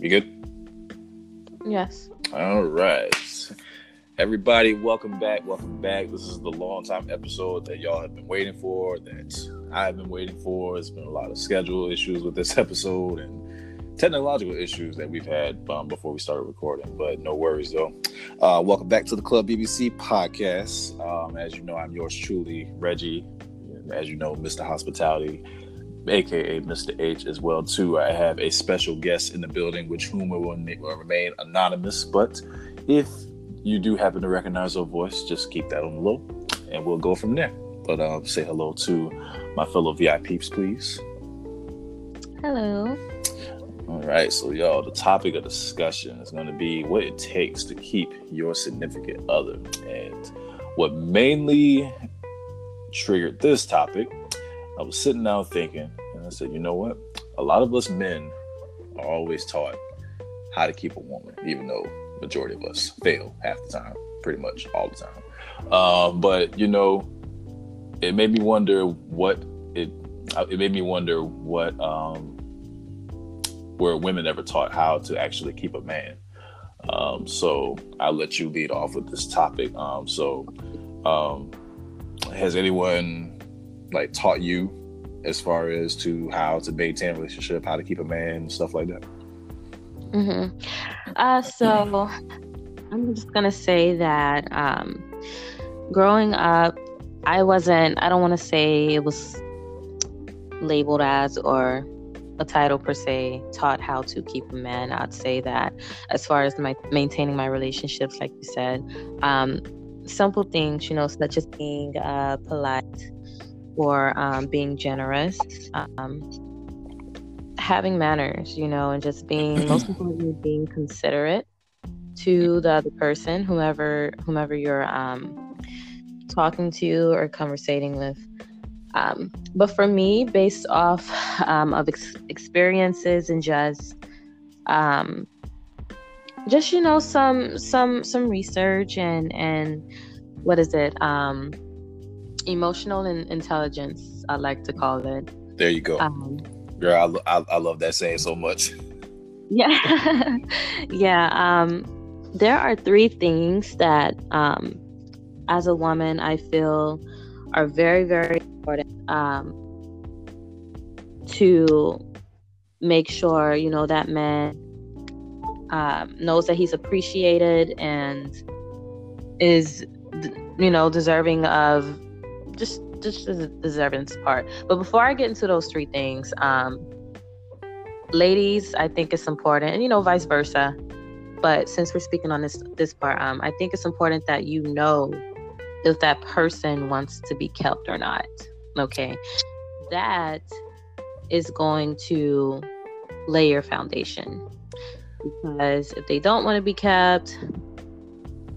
You good? Yes. All right. Everybody, welcome back. Welcome back. This is the long time episode that y'all have been waiting for, that I've been waiting for. It's been a lot of schedule issues with this episode and technological issues that we've had um, before we started recording, but no worries though. Uh, welcome back to the Club BBC podcast. Um, as you know, I'm yours truly, Reggie. As you know, Mr. Hospitality aka Mr. H, as well too. I have a special guest in the building, which whom will, will remain anonymous. But if you do happen to recognize her voice, just keep that on the low, and we'll go from there. But uh, say hello to my fellow VIPs, please. Hello. All right, so y'all, the topic of discussion is going to be what it takes to keep your significant other, and what mainly triggered this topic I was sitting down thinking, I said, you know what? A lot of us men are always taught how to keep a woman, even though majority of us fail half the time, pretty much all the time. Um, but you know, it made me wonder what it. It made me wonder what um, were women ever taught how to actually keep a man. Um, so I'll let you lead off with this topic. Um, so, um, has anyone like taught you as far as to how to maintain relationship, how to keep a man, stuff like that? Mm-hmm. Uh, so I'm just gonna say that um, growing up, I wasn't. I don't want to say it was labeled as or a title per se taught how to keep a man. I'd say that as far as my maintaining my relationships, like you said, um, simple things, you know, such as being uh, polite for um, being generous, um, having manners, you know, and just being most importantly being considerate to the other person, whomever whomever you're um, talking to or conversating with. Um, but for me, based off um, of ex- experiences and just um, just you know some some some research and and what is it um emotional and intelligence i like to call it. There you go. Um, girl I, I, I love that saying so much. Yeah. Yeah um there are three things that um as a woman i feel are very very important um to make sure you know that man um, knows that he's appreciated and is you know deserving of just just the deserving part. But before I get into those three things, um, ladies, I think it's important, and you know, vice versa. But since we're speaking on this this part, um, I think it's important that you know if that person wants to be kept or not. Okay, that is going to lay your foundation because if they don't want to be kept,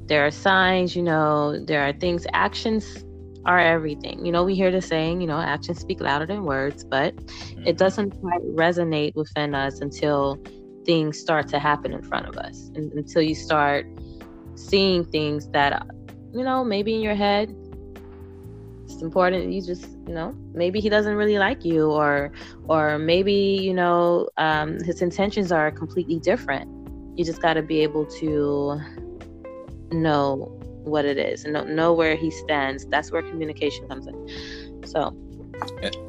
there are signs. You know, there are things, actions are everything. You know, we hear the saying, you know, actions speak louder than words, but mm-hmm. it doesn't quite resonate within us until things start to happen in front of us. And until you start seeing things that, you know, maybe in your head, it's important you just, you know, maybe he doesn't really like you or or maybe, you know, um, his intentions are completely different. You just got to be able to know what it is and know where he stands. That's where communication comes in. So,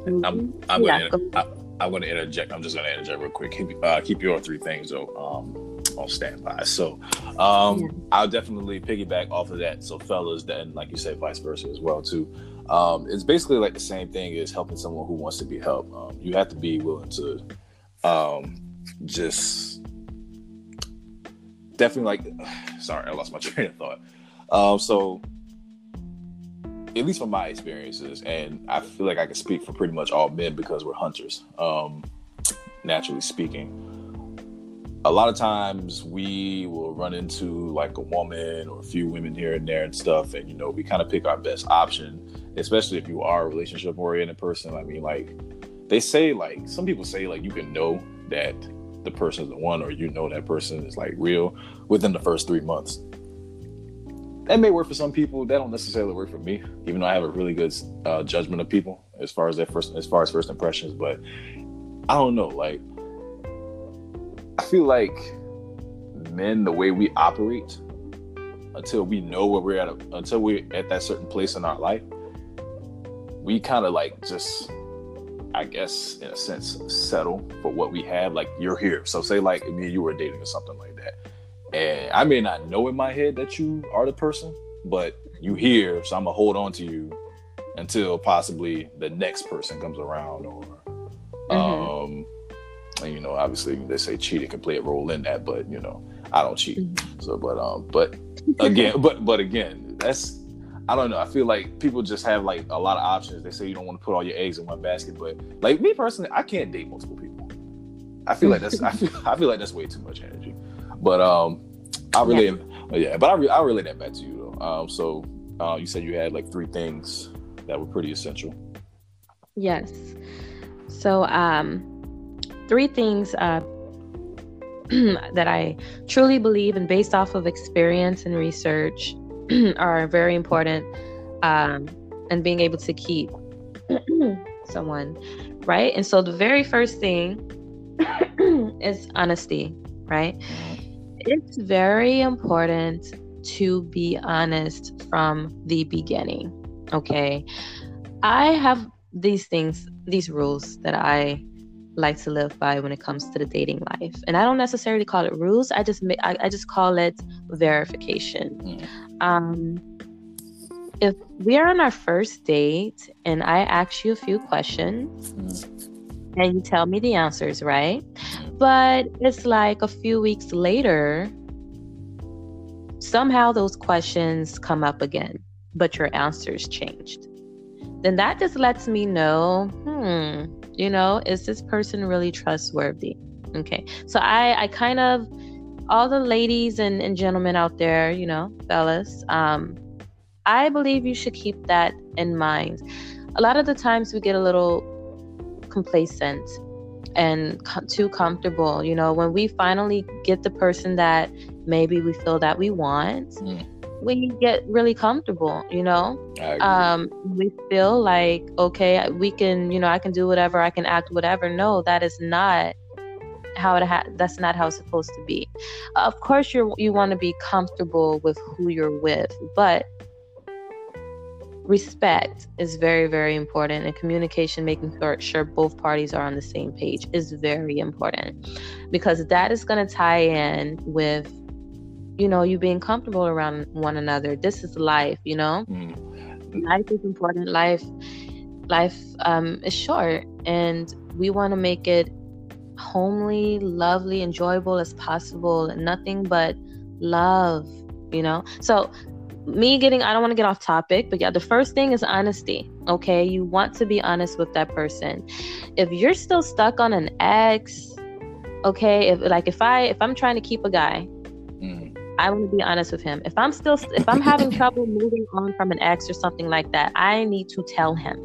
I'm, I'm yeah, gonna, go I, am going to interject. I'm just going to interject real quick. Keep, uh, keep your three things though um, on standby. So, um, yeah. I'll definitely piggyback off of that. So, fellas, then like you said, vice versa as well too. Um, it's basically like the same thing as helping someone who wants to be helped. Um, you have to be willing to um, just definitely like. Sorry, I lost my train of thought. Um, so, at least from my experiences, and I feel like I can speak for pretty much all men because we're hunters, um, naturally speaking. A lot of times we will run into like a woman or a few women here and there and stuff, and you know, we kind of pick our best option, especially if you are a relationship oriented person. I mean, like, they say, like, some people say, like, you can know that the person is the one or you know that person is like real within the first three months that may work for some people. That don't necessarily work for me, even though I have a really good uh, judgment of people as far as their first, as far as first impressions. But I don't know, like I feel like men, the way we operate, until we know where we're at, until we're at that certain place in our life, we kind of like just, I guess, in a sense, settle for what we have. Like you're here, so say like me and you were dating or something like and I may not know in my head that you are the person, but you here, so I'm gonna hold on to you until possibly the next person comes around or mm-hmm. um and, you know obviously they say cheating can play a role in that but you know i don't cheat. Mm-hmm. so but um but again but but again that's i don't know. I feel like people just have like a lot of options. They say you don't want to put all your eggs in one basket but like me personally i can't date multiple people. I feel like that's i feel i feel like that's way too much energy. But um i really yeah, yeah but i re- i relate that back to you though um so uh, you said you had like three things that were pretty essential. Yes. So, um, three things uh, that I truly believe, and based off of experience and research, are very important, um, and being able to keep someone, right? And so, the very first thing is honesty, right? It's very important to be honest from the beginning Okay. I have these things, these rules that I like to live by when it comes to the dating life. And I don't necessarily call it rules. I just I, I just call it verification. Um, if we are on our first date and I ask you a few questions mm. And you tell me the answers, right? But it's like a few weeks later, somehow those questions come up again but your answers changed, then that just lets me know, hmm, you know, is this person really trustworthy? Okay. So I, I kind of, all the ladies and, and gentlemen out there, you know, fellas, um, I believe you should keep that in mind. A lot of the times we get a little complacent and co- too comfortable. You know, when we finally get the person that maybe we feel that we want, mm. we get really comfortable you know? Um we feel like okay we can you know i can do whatever i can act whatever. No that is not how it ha- that's not how it's supposed to be. Of course you you want to be comfortable with who you're with but respect is very very important and communication making sure, sure both parties are on the same page is very important because that is going to tie in with you know, you being comfortable around one another. This is life, you know. Mm. Life is important. Life, life um, is short, and we want to make it homely, lovely, enjoyable as possible. Nothing but love, you know. So me getting i don't want to get off topic but yeah the first thing is honesty okay you want to be honest with that person if you're still stuck on an ex okay if like if i if i'm trying to keep a guy mm-hmm. I want to be honest with him. If I'm still, if I'm having trouble moving on from an ex or something like that, I need to tell him.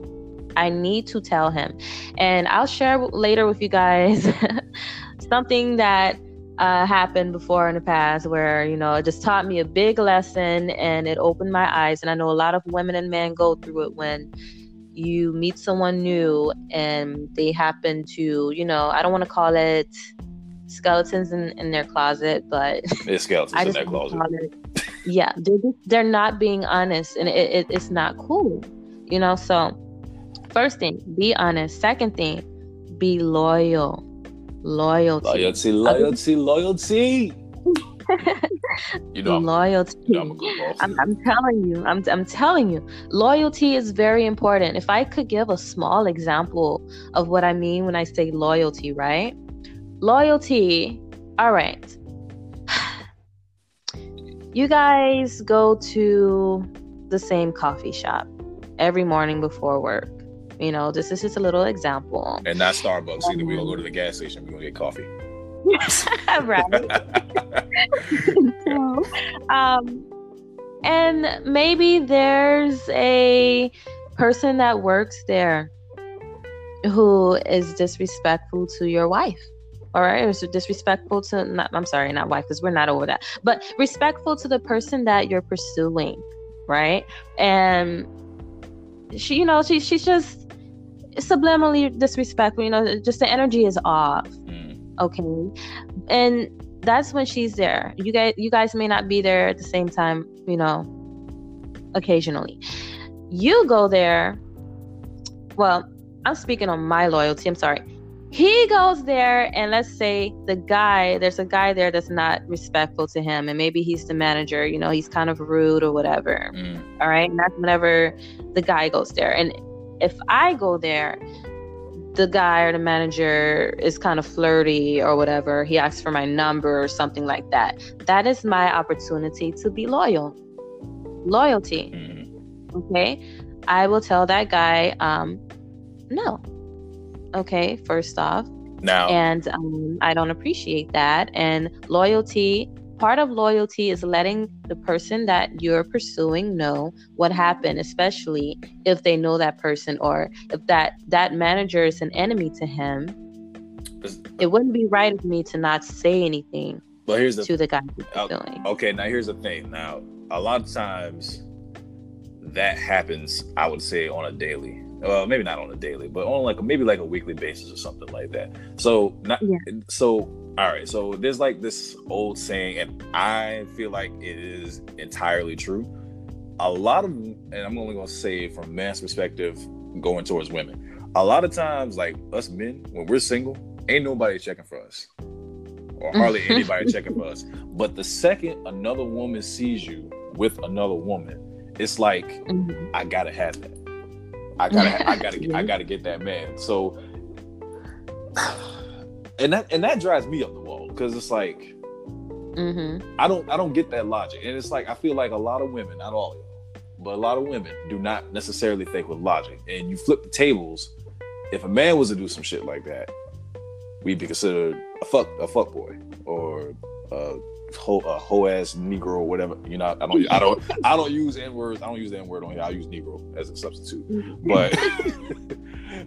I need to tell him. And I'll share later with you guys something that uh, happened before in the past where, you know, it just taught me a big lesson and it opened my eyes. And I know a lot of women and men go through it when you meet someone new and they happen to, you know, I don't want to call it skeletons in, in their closet, but it's skeletons in their closet. yeah, they're just, they're not being honest, and it, it, it's not cool, you know. So, first thing, be honest. Second thing, be loyal. Loyalty. Loyalty. Loyalty. Loyalty. you know, loyalty. You know I'm, I'm, I'm, telling you, I'm, I'm telling you, loyalty is very important. If I could give a small example of what I mean when I say loyalty, right? Loyalty. All right. You guys go to the same coffee shop every morning before work. You know, this is just a little example. And not Starbucks either. We're gonna go to the gas station. We're gonna get coffee. right. so, um, and maybe there's a person that works there who is disrespectful to your wife all right or disrespectful to not i'm sorry not wife because we're not over that but respectful to the person that you're pursuing right and she you know she she's just subliminally disrespectful you know just the energy is off mm. Okay. And that's when she's there. You guys you guys may not be there at the same time, you know, occasionally. You go there. Well, I'm speaking on my loyalty. I'm sorry. He goes there, and let's say the guy, there's a guy there that's not respectful to him, and maybe he's the manager, you know, he's kind of rude or whatever. Mm. All right. And that's whenever the guy goes there. And if I go there, the guy or the manager is kind of flirty or whatever, he asks for my number or something like that. That is my opportunity to be loyal. Loyalty. Mm-hmm. Okay. I will tell that guy, um, no. Okay, first off. Now. And um, I don't appreciate that. And loyalty part of loyalty is letting the person that you're pursuing know what happened especially if they know that person or if that that manager is an enemy to him. It wouldn't be right of me to not say anything but here's the, to the guy okay, oh, okay now here's the thing. Now a lot of times that happens i would say on a daily well maybe not on a daily but on like maybe like a weekly basis or something like that so not yeah. so all right, so there's like this old saying, and I feel like it is entirely true. A lot of, and I'm only gonna say from man's perspective, going towards women. A lot of times, like us men, when we're single, ain't nobody checking for us, or hardly anybody checking for us. But the second another woman sees you with another woman, it's like mm-hmm. I gotta have that. I gotta, I gotta, I gotta get that man. So and that and that drives me up the wall because it's like mm-hmm. I don't I don't get that logic, and it's like I feel like a lot of women, not all of y'all, but a lot of women do not necessarily think with logic. And you flip the tables. If a man was to do some shit like that, we'd be considered a fuck a fuck boy or a whole a whole ass negro or whatever. You know, I don't I don't I don't use n words. I don't use the n word on here. I use negro as a substitute. Mm-hmm. But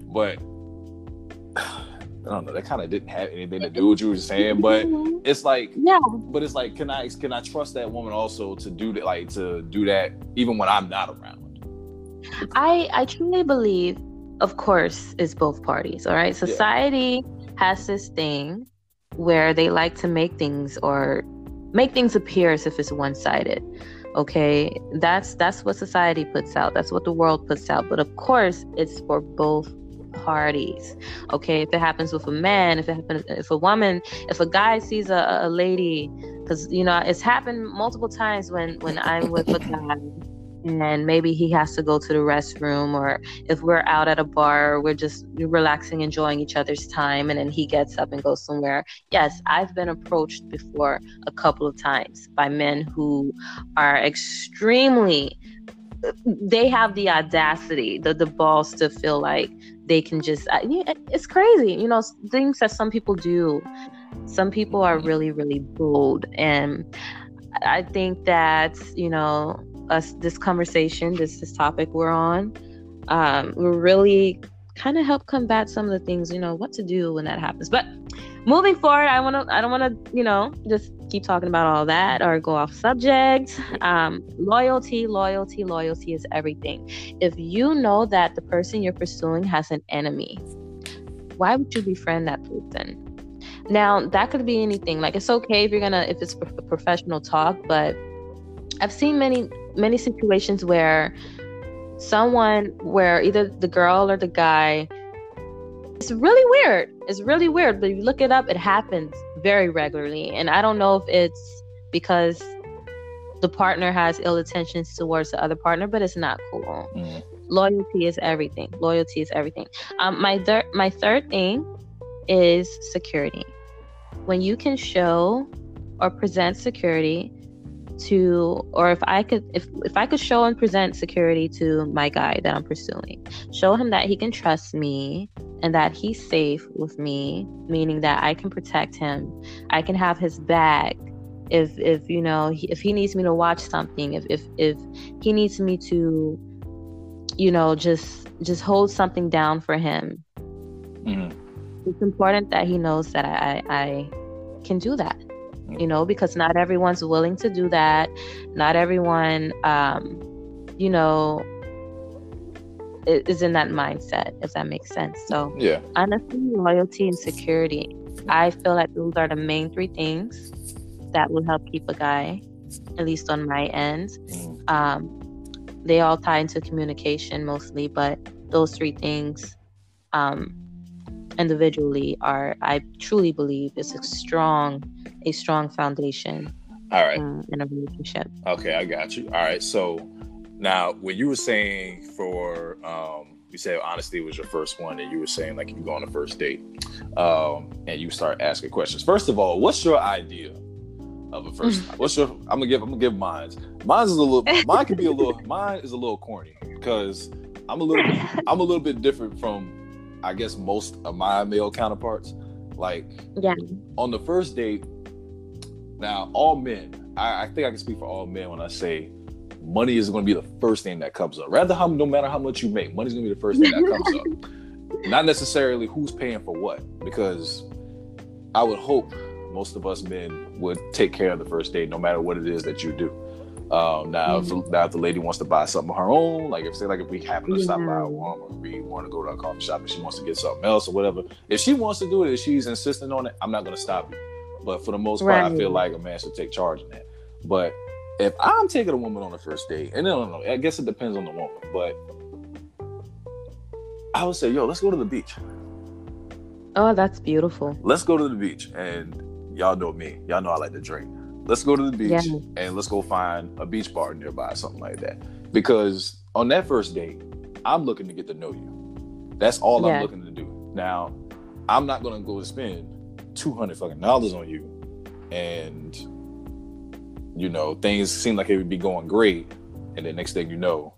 but I don't know. That kind of didn't have anything to do with what you were saying, but it's like, yeah. But it's like, can I can I trust that woman also to do that, like to do that even when I'm not around? I I truly believe, of course, it's both parties. All right, society yeah. has this thing where they like to make things or make things appear as if it's one sided. Okay, that's that's what society puts out. That's what the world puts out. But of course, it's for both parties. Okay, if it happens with a man, if it happens, if a woman, if a guy sees a, a lady, because you know it's happened multiple times when when I'm with a guy and maybe he has to go to the restroom or if we're out at a bar we're just relaxing enjoying each other's time and then he gets up and goes somewhere. Yes i've been approached before a couple of times by men who are extremely they have the audacity the, the balls to feel like they can just uh, it's crazy you know things that some people do. Some people are really really bold and i think that you know us this conversation this this topic we're on um will really kind of help combat some of the things you know what to do when that happens. But moving forward i want to i don't want to you know just keep talking about all that or go off subject. Um, loyalty loyalty loyalty is everything. If you know that the person you're pursuing has an enemy why would you befriend that person? Now that could be anything. Like it's okay if you're gonna if it's a professional talk but i've seen many many situations where someone where either the girl or the guy it's really weird. It's really weird, but you look it up, it happens very regularly. And I don't know if it's because the partner has ill intentions towards the other partner, but it's not cool. Mm. Loyalty is everything. Loyalty is everything. Um, my third, my third thing is security. When you can show or present security to or if i could if if i could show and present security to my guy that i'm pursuing show him that he can trust me and that he's safe with me meaning that i can protect him. I can have his back if if you know if he needs me to watch something if if if he needs me to you know just just hold something down for him. Mm-hmm. it's important that he knows that i i, I can do that you know, because not everyone's willing to do that. Not everyone, um, you know, is in that mindset, if that makes sense. So Yeah. honesty, loyalty, and security. I feel like those are the main three things that will help keep a guy, at least on my end. Mhm. Um, they all tie into communication mostly, but those three things um, individually are, I truly believe, is a strong, a strong foundation All right. um, in a relationship. Okay, I got you. All right. So now, when you were saying for, um, you said honesty was your first one, and you were saying like you go on a first date, um, and you start asking questions. First of all, what's your idea of a first? what's your? I'm gonna give. I'm gonna give mine. Mine is a little. Mine could be a little. Mine is a little corny because I'm a little. Bit, I'm a little bit different from, I guess, most of my male counterparts. Like Yeah. on the first date, now all men, I, I think I can speak for all men when I say money is going to be the first thing that comes up. Rather, how no matter how much you make, money's going to be the first thing that comes up. Not necessarily who's paying for what, because I would hope most of us men would take care of the first date, no matter what it is that you do. Um, now, if, now if the lady wants to buy something of her own, like if say like if we happen to stop by a Walmart, we want to go to a coffee shop, and she wants to get something else or whatever, if she wants to do it, if she's insisting on it, I'm not going to stop you. But for the most part, I feel like a man should take charge in that. But if I'm taking a woman on the first date, and I don't know, I guess it depends on the woman, but I would say, yo, let's go to the beach. Oh, that's beautiful. Let's go to the beach. And y'all know me. Y'all know I like to drink. Let's go to the beach Yeah. and let's go find a beach bar nearby, something like that. Because on that first date, I'm looking to get to know you. That's all Yeah. I'm looking to do. Now, I'm not gonna go and spend two hundred fucking dollars on you, and you know things seem like it would be going great, and then next thing you know,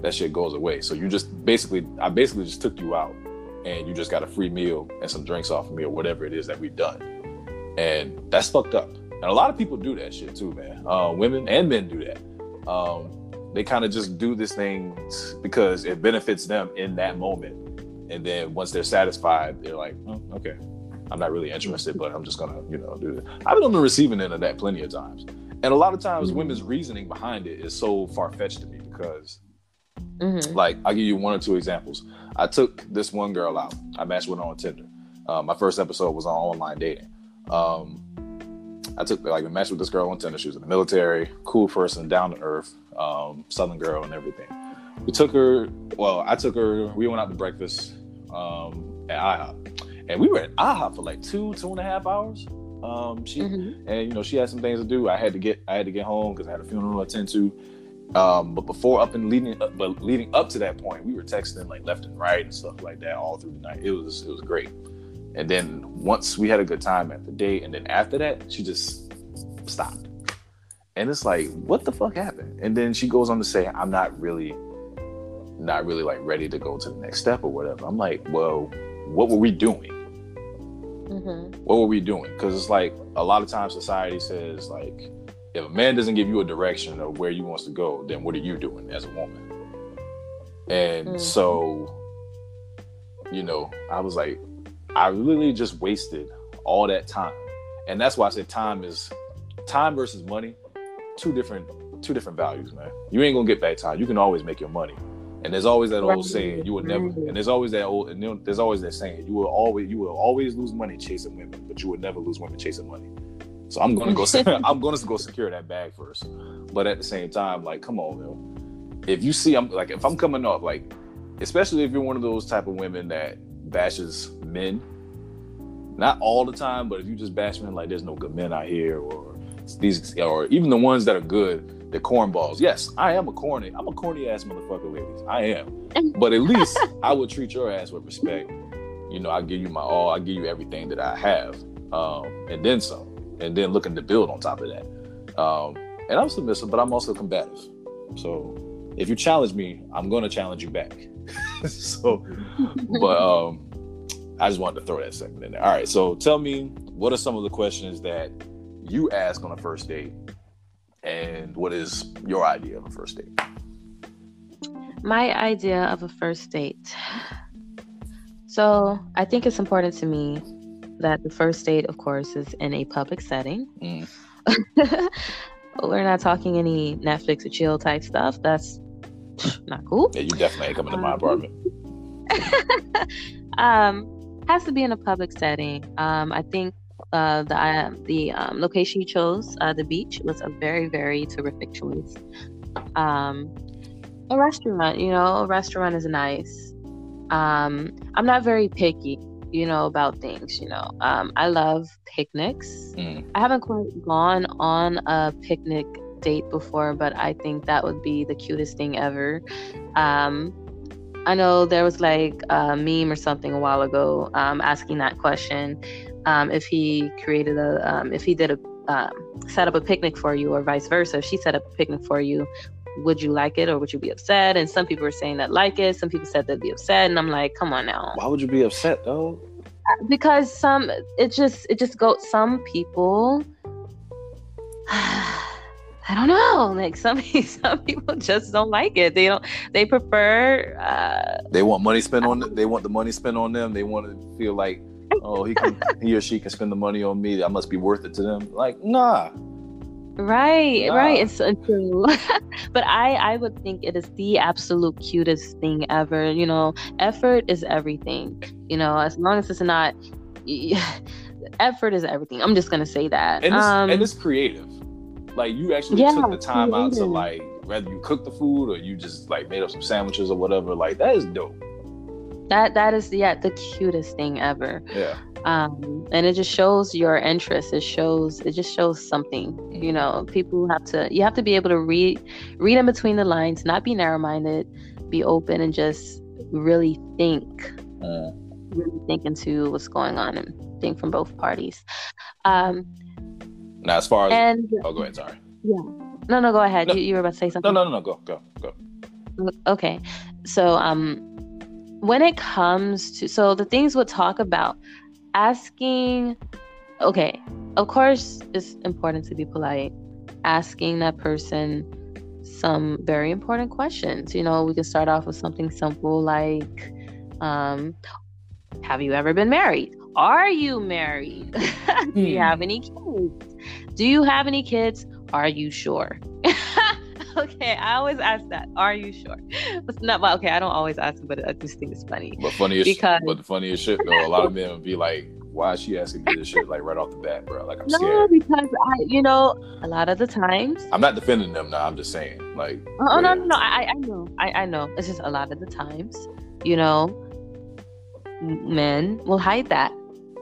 that shit goes away. So you just basically, I basically just took you out, and you just got a free meal and some drinks off of me or whatever it is that we've done, and that's fucked up. And a lot of people do that shit too, man. Uh, women and men do that. Um, they kind of just do this thing because it benefits them in that moment. And then once they're satisfied, they're like, oh, okay, I'm not really interested, but I'm just gonna, you know, do this. I've been on the receiving end of that plenty of times. And a lot of times Mhm. women's reasoning behind it is so far fetched to me because hmm like I'll give you one or two examples. I took this one girl out. I matched with her on Tinder. Uh, my first episode was on online dating. Um, I took like I matched with this girl on Tinder. She was in the military, cool person, down to earth, um, Southern girl, and everything. We took her. Well, I took her. We went out to breakfast um, at IHOP, and we were at IHOP for like two, two and a half hours. Um, she hmm and you know she had some things to do. I had to get I had to get home because I had a funeral to attend to. Um, but before up and leading up, but leading up to that point, we were texting like left and right and stuff like that all through the night. It was it was great. And then once we had a good time at the date, and then after that, she just stopped. And it's like, what the fuck happened? And then she goes on to say, I'm not really, not really like ready to go to the next step or whatever. I'm like, well, what were we doing? hmm what were we doing? Because it's like a lot of times society says like, if a man doesn't give you a direction of where you wants to go, then what are you doing as a woman? And Mhm. so, you know, I was like, I really just wasted all that time, and that's why I said time is time versus money, two different two different values, man. You ain't gonna get back time. You can always make your money. And there's always that old saying, you will never. And there's always that old. And there's always that saying, you will always, you will always lose money chasing women, but you will never lose women chasing money. So I'm gonna go. I'm gonna go secure that bag first. But at the same time, like, come on, man. If you see, I'm like, if I'm coming off, like, especially if you're one of those type of women that bashes men, not all the time, but if you just bash men like there's no good men out here, or these, or even the ones that are good, the cornballs. Yes, I am a corny. I'm a corny ass motherfucker, ladies. I am. But at least I would treat your ass with respect. You know, I give you my all. I give you everything that I have, um, and then some, and then looking to build on top of that. Um, and I'm submissive, but I'm also combative. So if you challenge me, I'm going to challenge you back. so, but um, I just wanted to throw that segment in there. All right. So tell me, what are some of the questions that you ask on a first date, and what is your idea of a first date? My idea of a first date. So I think it's important to me that the first date, of course, is in a public setting. Mm. We're not talking any Netflix or chill type stuff. That's not cool. Yeah, you definitely ain't coming to my apartment. um, has to be in a public setting. Um, I think uh, the uh, the um, location you chose, uh, the beach, was a very very terrific choice. Um, a restaurant, you know, a restaurant is nice. Um, I'm not very picky, you know, about things. You know, um, I love picnics. Mm. I haven't quite gone on a picnic date before, but I think that would be the cutest thing ever. Um, I know there was like a meme or something a while ago um, asking that question um, if he created a, um, if he did a, um, set up a picnic for you or vice versa. If she set up a picnic for you, would you like it or would you be upset? And some people were saying that like it. Some people said they'd be upset. And I'm like, come on now. Why would you be upset though? Because some, it just, it just goes, some people, I don't know. Like some some people just don't like it. They don't. They prefer. Uh, They want money spent on. They want the money spent on them. They want to feel like, oh, he can, he or she can spend the money on me. I must be worth it to them. Like, nah. right, Nah. right. It's untrue. but I I would think it is the absolute cutest thing ever. You know, effort is everything. You know, as long as it's not. Effort is everything. I'm just gonna say that. And it's, um, and it's creative. Like you actually Yeah, took the time out to like whether you cook the food or you just like made up some sandwiches or whatever. Like that is dope. that that is yeah the cutest thing ever. Yeah. um, and it just shows your interest it shows it just shows something you know people have to you have to be able to read read in between the lines not be narrow-minded be open and just really think Mm. really think into what's going on and think from both parties um Now, as far as and oh, go ahead. Sorry. Yeah. No no go ahead No. you, you were about to say something no, no, no. no. Go, go, go. okay so um when it comes to so the things we'll talk about asking okay of course it's important to be polite asking that person some very important questions you know we can start off with something simple like um have you ever been married are you married do you Hmm. have any kids do you have any kids are you sure okay i always ask that are you sure but not well, okay i don't always ask but i just think it's funny But funniest, Because- but the funniest shit though, a lot of men would be like, "Why is she asking me this shit like right off the bat, bro? Like I'm no scared." because i you know a lot of the times I'm not defending them now. I'm just saying, like, uh, oh no no no i i know i i know it's just a lot of the times you know men will hide that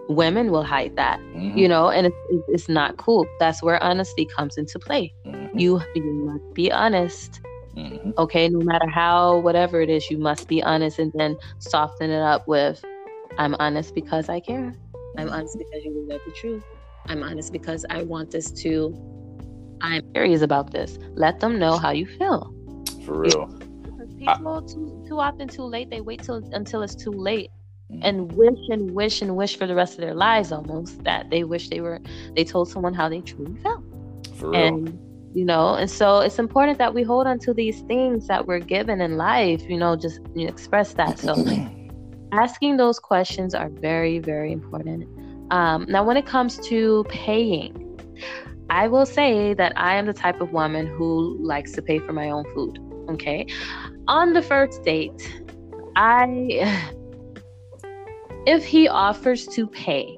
women will hide that mhm, you know and it's, it's- not cool. That's where honesty comes into play. Mhm, you you must be honest mhm. okay? No matter how whatever it is you must be honest and then soften it up with i'm honest because i care. I'm honest because you know the truth. I'm honest because i want this to i'm serious about this. Let them know how you feel. For real. because people too, too often too late they wait till until it's too late. And wish and wish and wish for the rest of their lives almost that they wish they were they told someone how they truly felt. For real. and you know and so it's important that we hold on to these things that we're given in life you know just you express that. So asking those questions are very very important. Um, now when it comes to paying i will say that i am the type of woman who likes to pay for my own food okay? On the first date i if he offers to pay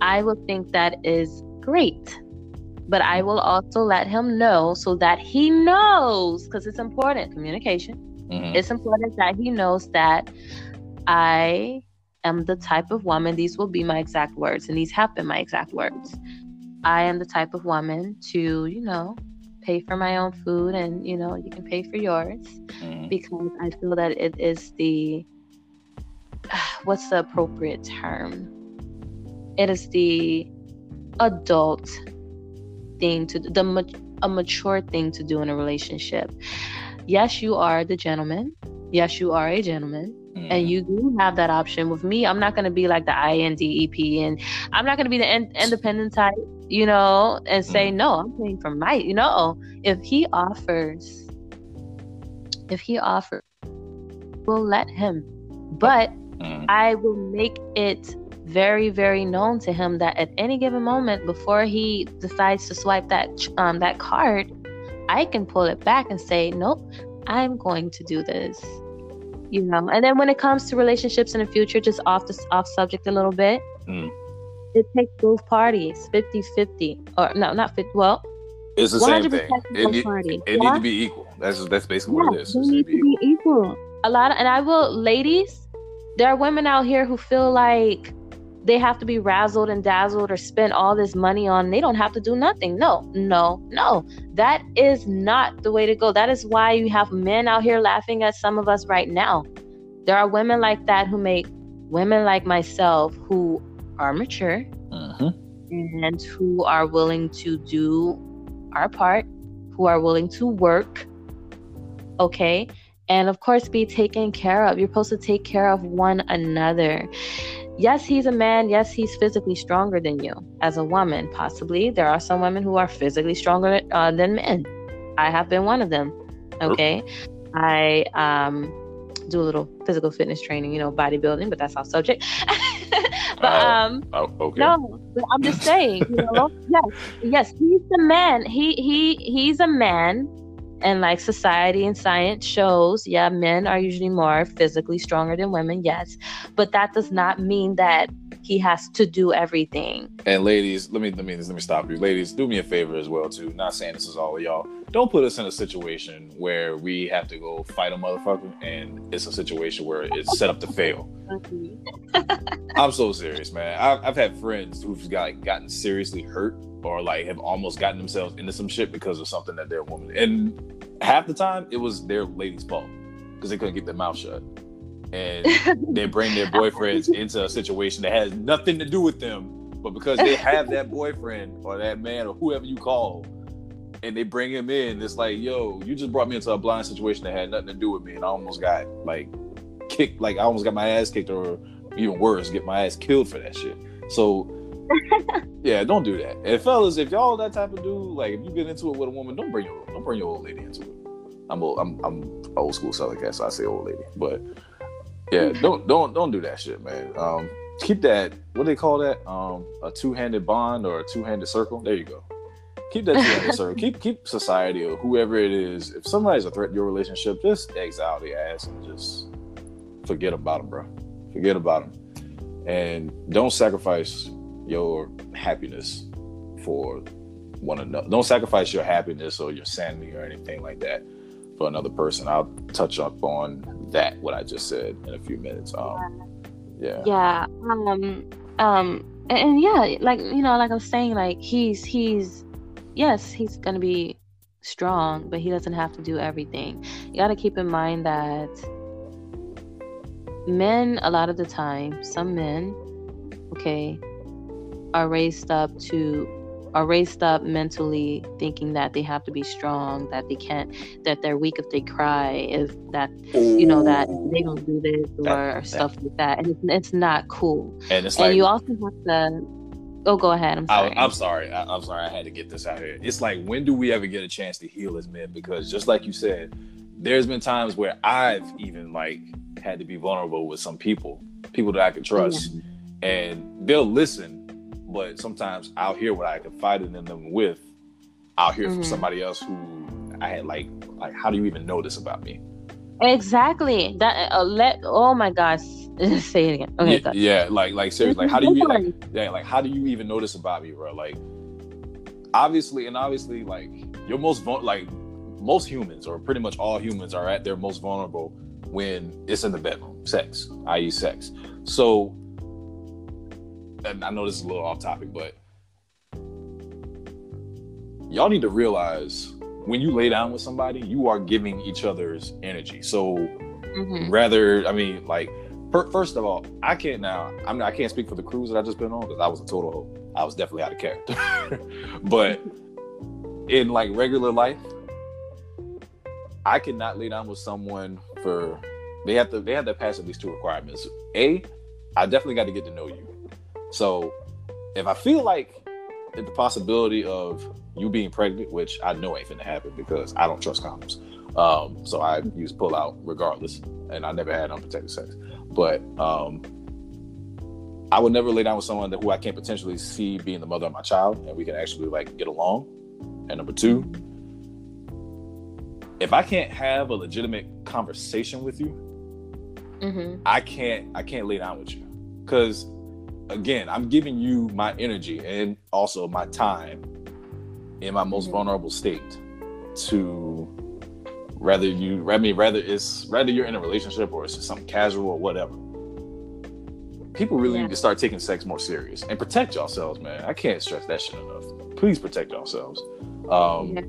i will think that is great but I will also let him know so that he knows because it's important communication. Mhm. It's important that he knows that I am the type of woman, these will be my exact words, and these have been my exact words. I am the type of woman to, you know, pay for my own food and, you know, you can pay for yours Mhm. because I feel that it is the what's the appropriate term? It is the adult thing to the a mature thing to do in a relationship. Yes, you are the gentleman. Yes, you are a gentleman, Mhm. and you do have that option. With me, I'm not going to be like the INDEP, and I'm not going to be the in- independent type, you know, and say Mhm. no. I'm paying for my, you know, if he offers, if he offers, we'll let him, but Mhm. I will make it very, very known to him that at any given moment, before he decides to swipe that um, that card, I can pull it back and say, "Nope, I'm going to do this. You know, and then when it comes to relationships in the future, just off the off subject a little bit, Mm. it takes both parties 50 50 or no, not 50. Well, It's the same thing. It, need, it Yeah? need to be equal. That's that's basically what it is. they It's need need to be equal. A lot of, and I will, ladies, there are women out here who feel like they have to be razzled and dazzled or spend all this money on. They don't have to do nothing. No, no, no. That is not the way to go. That is why you have men out here laughing at some of us right now. There are women like that who make women like myself who are mature Mhm. and who are willing to do our part, who are willing to work, okay, and of course be taken care of. You're supposed to take care of one another. Yes, he's a man. Yes, he's physically stronger than you as a woman, possibly. There are some women who are physically stronger uh, than men. I have been one of them, okay. I um, do a little physical fitness training, you know, bodybuilding, but that's off subject. but Oh. um, Oh, okay. no, I'm just saying, you know, yes, yes, he's a man. He he he's a man, and like society and science shows, yeah, men are usually more physically stronger than women, yes, but that does not mean that he has to do everything. And ladies, let me let me let me stop you. Ladies, do me a favor as well too. Not saying this is all of y'all. Don't put us in a situation where we have to go fight a motherfucker, and it's a situation where it's set up to fail. I'm so serious, man. I've, I've had friends who've got gotten seriously hurt or like have almost gotten themselves into some shit because of something that their woman. And half the time, it was their lady's fault because they couldn't get their mouth shut, and they bring their boyfriends into a situation that has nothing to do with them, but because they have that boyfriend or that man or whoever you call. And they bring him in. It's like, yo, you just brought me into a blind situation that had nothing to do with me, and I almost got like kicked, like I almost got my ass kicked, or even worse, get my ass killed for that shit. So yeah, don't do that. And fellas, if y'all that type of dude, like if you get into it with a woman, don't bring your don't bring your old lady into it. I'm old, I'm I'm old school Southern cat, so I say old lady. But yeah, don't don't don't do that shit, man. Um, keep that what do they call that? Um, a two handed bond or a two handed circle. There you go. Keep that two handed circle. Keep keep society or whoever it is. If somebody's a threat to your relationship, just exile the ass and just forget about them, bro. Forget about them, and don't sacrifice your happiness for one another. Don't sacrifice your happiness or your sanity or anything like that for another person. I'll touch up on that what I just said in a few minutes. Um, yeah. yeah um um and, and yeah like you know like i was saying like he's he's yes he's gonna be strong but he doesn't have to do everything you got to keep in mind that men a lot of the time some men okay are raised up to are raised up mentally thinking that they have to be strong that they can't that they're weak if they cry if that you know that they don't do this or That- that- stuff like that and it's, it's not cool and it's and like you also have to oh go ahead i'm I, sorry I'm sorry. I, I'm sorry. I had to get this out here. It's like when do we ever get a chance to heal as men? Because just like you said, there's been times where I've even like had to be vulnerable with some people, people that I could trust, and they'll listen. But sometimes I'll hear what I confided in them with. I'll hear from Mhm. somebody else who I had like like how do you even know this about me? exactly that uh, let oh my gosh say it again okay yeah, yeah, like like seriously, like how do you like yeah, like how do you even know this about me, bro? Like obviously and obviously like you're most vul- like most humans or pretty much all humans are at their most vulnerable when it's in the bedroom, sex, i.e. sex. So I know this is a little off topic, but y'all need to realize when you lay down with somebody, you are giving each other's energy. So Mhm. rather i mean like per- first of all i can't now i'm i can't speak for the cruise that i just been on because i was a total hoe. i was definitely out of character but in like regular life i cannot lay down with someone for they have to they have to pass at least two requirements a i definitely got to get to know you so if i feel like the possibility of you being pregnant which i know ain't finna happen because i don't trust condoms um, so I use pull out regardless, and I never had unprotected sex. But um, I would never lay down with someone that who I can't potentially see being the mother of my child, and we can actually like get along. And number two, if I can't have a legitimate conversation with you, Mm-hmm. I can't I can't lay down with you because again I'm giving you my energy and also my time in my most Mhm. vulnerable state to rather you I mean rather it's rather you're in a relationship or it's just something casual or whatever. People really Yeah. need to start taking sex more serious and protect yourselves, man. I can't stress that shit enough. Please protect yourselves. Um, Yeah.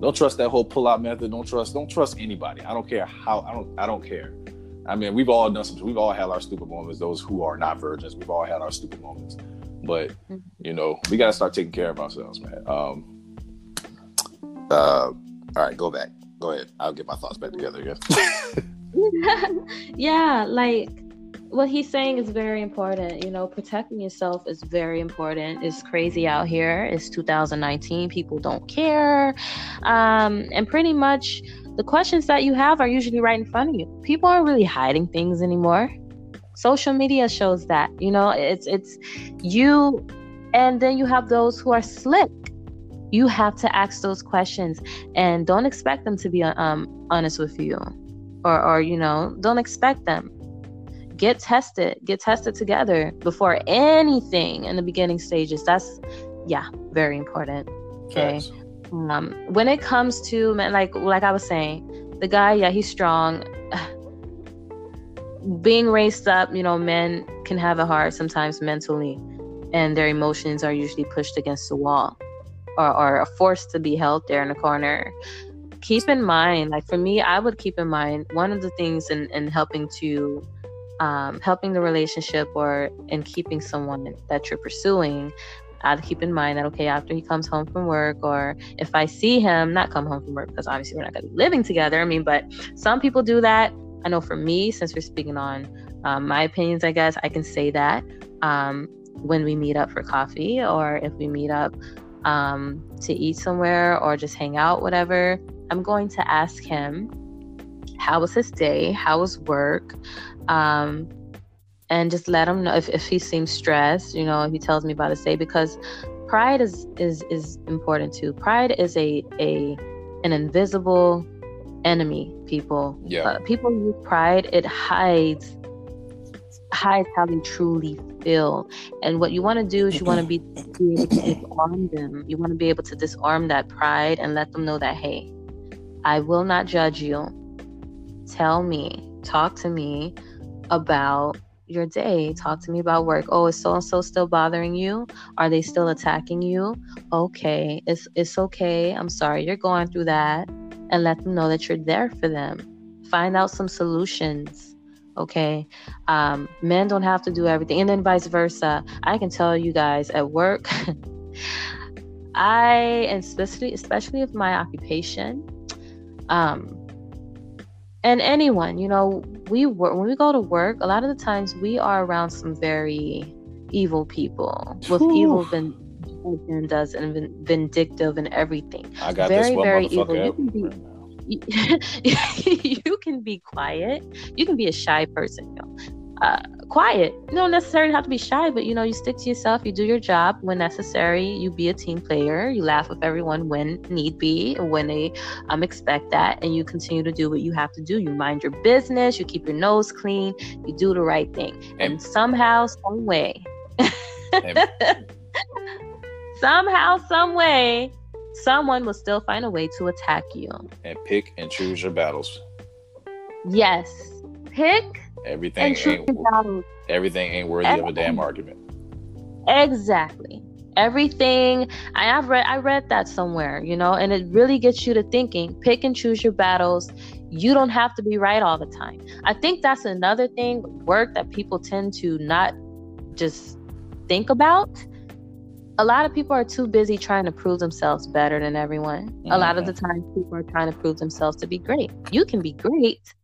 don't trust that whole pull out method. Don't trust. Don't trust anybody. I don't care how. I don't. I don't care. I mean, we've all done some. We've all had our stupid moments. Those who are not virgins, we've all had our stupid moments. But Mhm. you know, we got to start taking care of ourselves, man. Um. Uh. All right, go back. Go ahead. I'll get my thoughts back together again. yeah, like what he's saying is very important. You know, protecting yourself is very important. It's crazy out here. It's 2019. People don't care. Um, and pretty much the questions that you have are usually right in front of you. People aren't really hiding things anymore. Social media shows that. You know, it's it's you and then you have those who are slick. You have to ask those questions and don't expect them to be um honest with you or or you know don't expect them get tested get tested together before anything in the beginning stages that's yeah very important okay Facts. Um when it comes to men, like like i was saying the guy yeah he's strong. Being raised up you know men can have it hard sometimes mentally and their emotions are usually pushed against the wall or, are forced to be held there in a corner. Keep in mind like for me i would keep in mind one of the things in, in helping to um, helping the relationship or in keeping someone that you're pursuing i'd keep in mind that okay after he comes home from work or if i see him not come home from work because obviously we're not going to be living together i mean but some people do that. I know for me since we're speaking on um, my opinions i guess i can say that um, when we meet up for coffee or if we meet up um, to eat somewhere or just hang out whatever I'm going to ask him how was his day, how was work, um, and just let him know if, if he seems stressed, you know, if he tells me about his day because pride is is is important too. Pride is a a an invisible enemy, people. Yeah. Uh, people use pride, it hides hides how they truly feel. And what you want to do is you want to be, be able to disarm them. You want to be able to disarm that pride and let them know that, hey, I will not judge you. Tell me, talk to me about your day. Talk to me about work. Oh, is so and so still bothering you? Are they still attacking you? Okay, it's it's okay. I'm sorry you're going through that. And let them know that you're there for them. Find out some solutions. Okay. Um, men don't have to do everything. And then vice versa. I can tell you guys at work, I and especially especially with my occupation, um, and anyone, you know, we work when we go to work. A lot of the times, we are around some very evil people with evil agendas and vindictive and everything. I got Very, this one very evil. You can be- you, you can be quiet. You can be a shy person. You know, uh, quiet. You don't necessarily have to be shy, but you know, you stick to yourself. You do your job when necessary. You be a team player. You laugh with everyone when need be, when they um expect that, and you continue to do what you have to do. You mind your business. You keep your nose clean. You do the right thing, and, And- somehow, some way, somehow, some way, someone will still find a way to attack you. and pick and choose your battles. Yes. Pick Everything ain't everything ain't worthy of a damn argument. Exactly. Everything I have read I read that somewhere, you know, and it really gets you to thinking, pick and choose your battles. You don't have to be right all the time. I think that's another thing work that people tend to not just think about. A lot of people are too busy trying to prove themselves better than everyone. A lot of mm-hmm. the time people are trying to prove themselves to be great. You can be great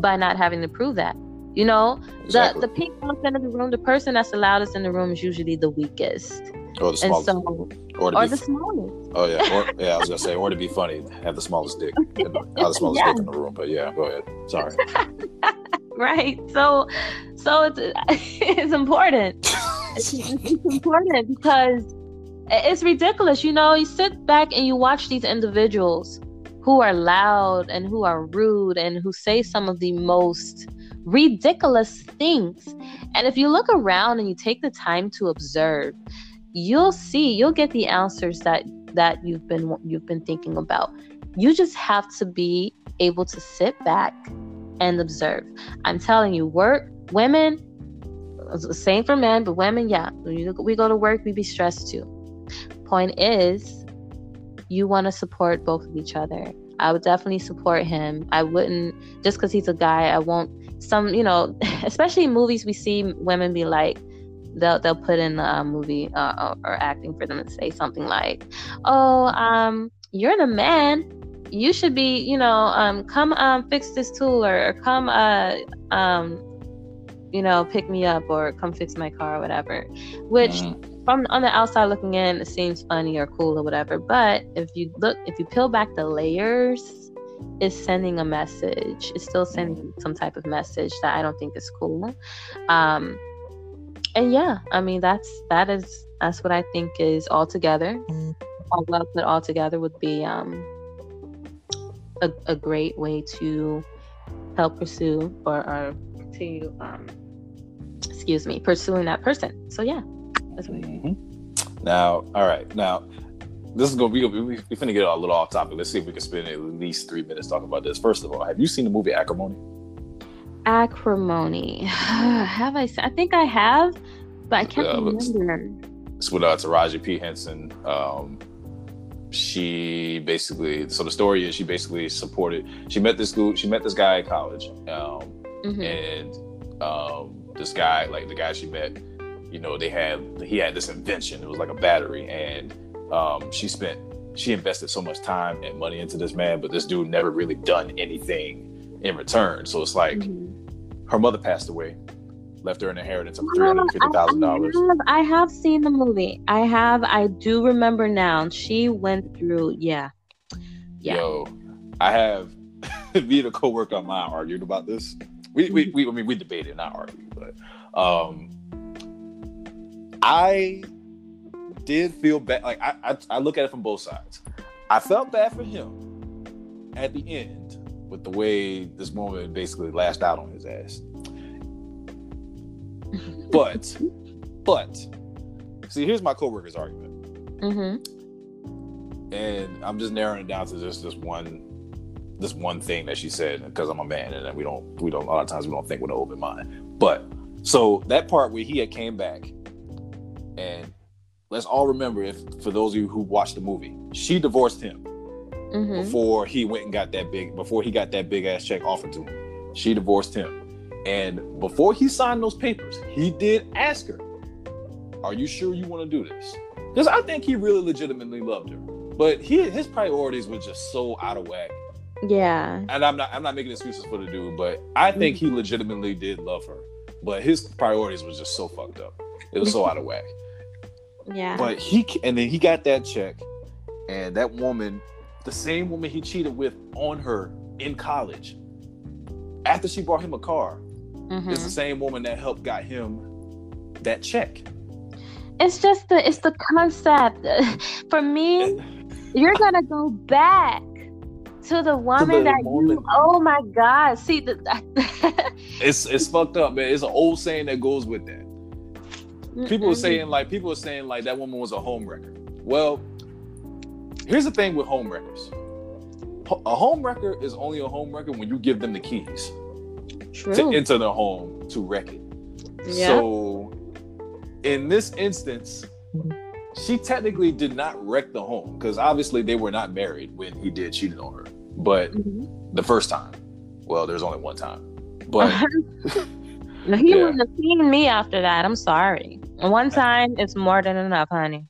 by not having to prove that. You know, Exactly. the the pink elephant in the room, the person that's the loudest in the room is usually the weakest, or the and smallest, so or or be the smallest. Oh yeah, or, yeah. I was gonna say, or to be funny, have the smallest dick, have the, have the smallest Yeah. dick in the room. But yeah, go ahead. Sorry. right? So, so it's it's important. It's, it's important because it's ridiculous. You know, you sit back and you watch these individuals who are loud and who are rude and who say some of the most ridiculous things. And if you look around and you take the time to observe, you'll see, you'll get the answers that that you've been you've been thinking about. You just have to be able to sit back and observe. I'm telling you, work, women, same for men, but women, yeah, we go to work, we be stressed too. Point is, you want to support both of each other. I would definitely support him. I wouldn't just because he's a guy. I won't. Some, you know, especially in movies, we see women be like, they'll they'll put in a movie uh, or acting for them and say something like, "Oh, um, you're the man. You should be, you know, um, come um fix this tool or, or come uh um, you know, pick me up or come fix my car or whatever." Which mm. From on the outside looking in, it seems funny or cool or whatever. But if you look, if you peel back the layers, it's sending a message. It's still sending some type of message that I don't think is cool. Um, and yeah, I mean that's that is that's what I think is all together. All well put all together would be um a, a great way to help pursue or, or continue um excuse me pursuing that person. So yeah, that's what mm-hmm. Now, all right, now this is gonna be we, we, we finna get a little off topic. Let's see if we can spend at least three minutes talking about this. First of all, have you seen the movie Acrimony? acrimony. have I? I think I have, but I can't uh, remember. It's with uh, Taraji P Henson. Um, she basically, so the story is she basically supported. She met this school. She met this guy at college, um, mm-hmm. and um, this guy, like the guy she met, you know, they had he had this invention. It was like a battery, and um, she spent she invested so much time and money into this man, but this dude never really done anything in return. So it's like. Mm-hmm her mother passed away, left her an inheritance of three hundred fifty thousand dollars. I have seen the movie. I have. I do remember now. She went through. Yeah. Yeah. Yo, I have me and a coworker of mine argued about this. We, we, we I mean, we debated, not argued, but um, I did feel bad. Like I, I, I look at it from both sides. I felt bad for him at the end with the way this woman basically lashed out on his ass. but, but, see, here's my coworker's argument. Mm-hmm. And I'm just narrowing it down to just this one, this one thing that she said because I'm a man and we don't, we don't. A lot of times we don't think with an open mind. But so that part where he had came back, and let's all remember, if for those of you who watched the movie, she divorced him mm-hmm. before he went and got that big before he got that big ass check offered to him. She divorced him. And before he signed those papers, he did ask her, Are you sure you want to do this? Because I think he really legitimately loved her. But he his priorities were just so out of whack. Yeah. And I'm not I'm not making excuses for the dude, but I think he legitimately did love her. But his priorities was just so fucked up. It was so out of whack. Yeah. But he and then he got that check, and that woman the same woman he cheated with on her in college after she bought him a car mm-hmm. is the same woman that helped got him that check it's just the it's the concept for me you're gonna go back to the woman to the that moment. you oh my god see the it's it's fucked up man it's an old saying that goes with that people are saying like people are saying like that woman was a home wrecker well Here's the thing with home wreckers. A home wrecker is only a home wrecker when you give them the keys True. to enter the home to wreck it. Yeah. So in this instance, she technically did not wreck the home because obviously they were not married when he did cheated on her. But mm-hmm. the first time, well, there's only one time. But he yeah. wouldn't have seen me after that. I'm sorry. One time it's more than enough, honey.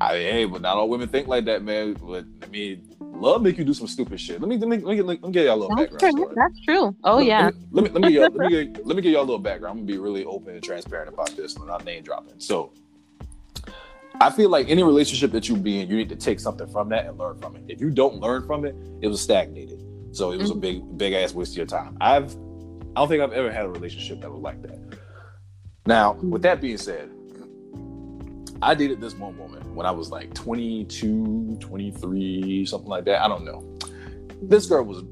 I hey, but not all women think like that, man. But I mean, love make you do some stupid shit. Let me let me let me, let me get y'all a little That's background. True. That's true. Oh let, yeah. Let me let me let me, let me, get, let me get y'all a little background. I'm gonna be really open and transparent about this, and not name dropping. So. I feel like any relationship that you be in, you need to take something from that and learn from it. If you don't learn from it, it was stagnated. So it was mm-hmm. a big, big ass waste of your time. I've, I don't think I've ever had a relationship that was like that. Now, with that being said, I dated this one woman when I was like 22, 23, something like that. I don't know. This girl was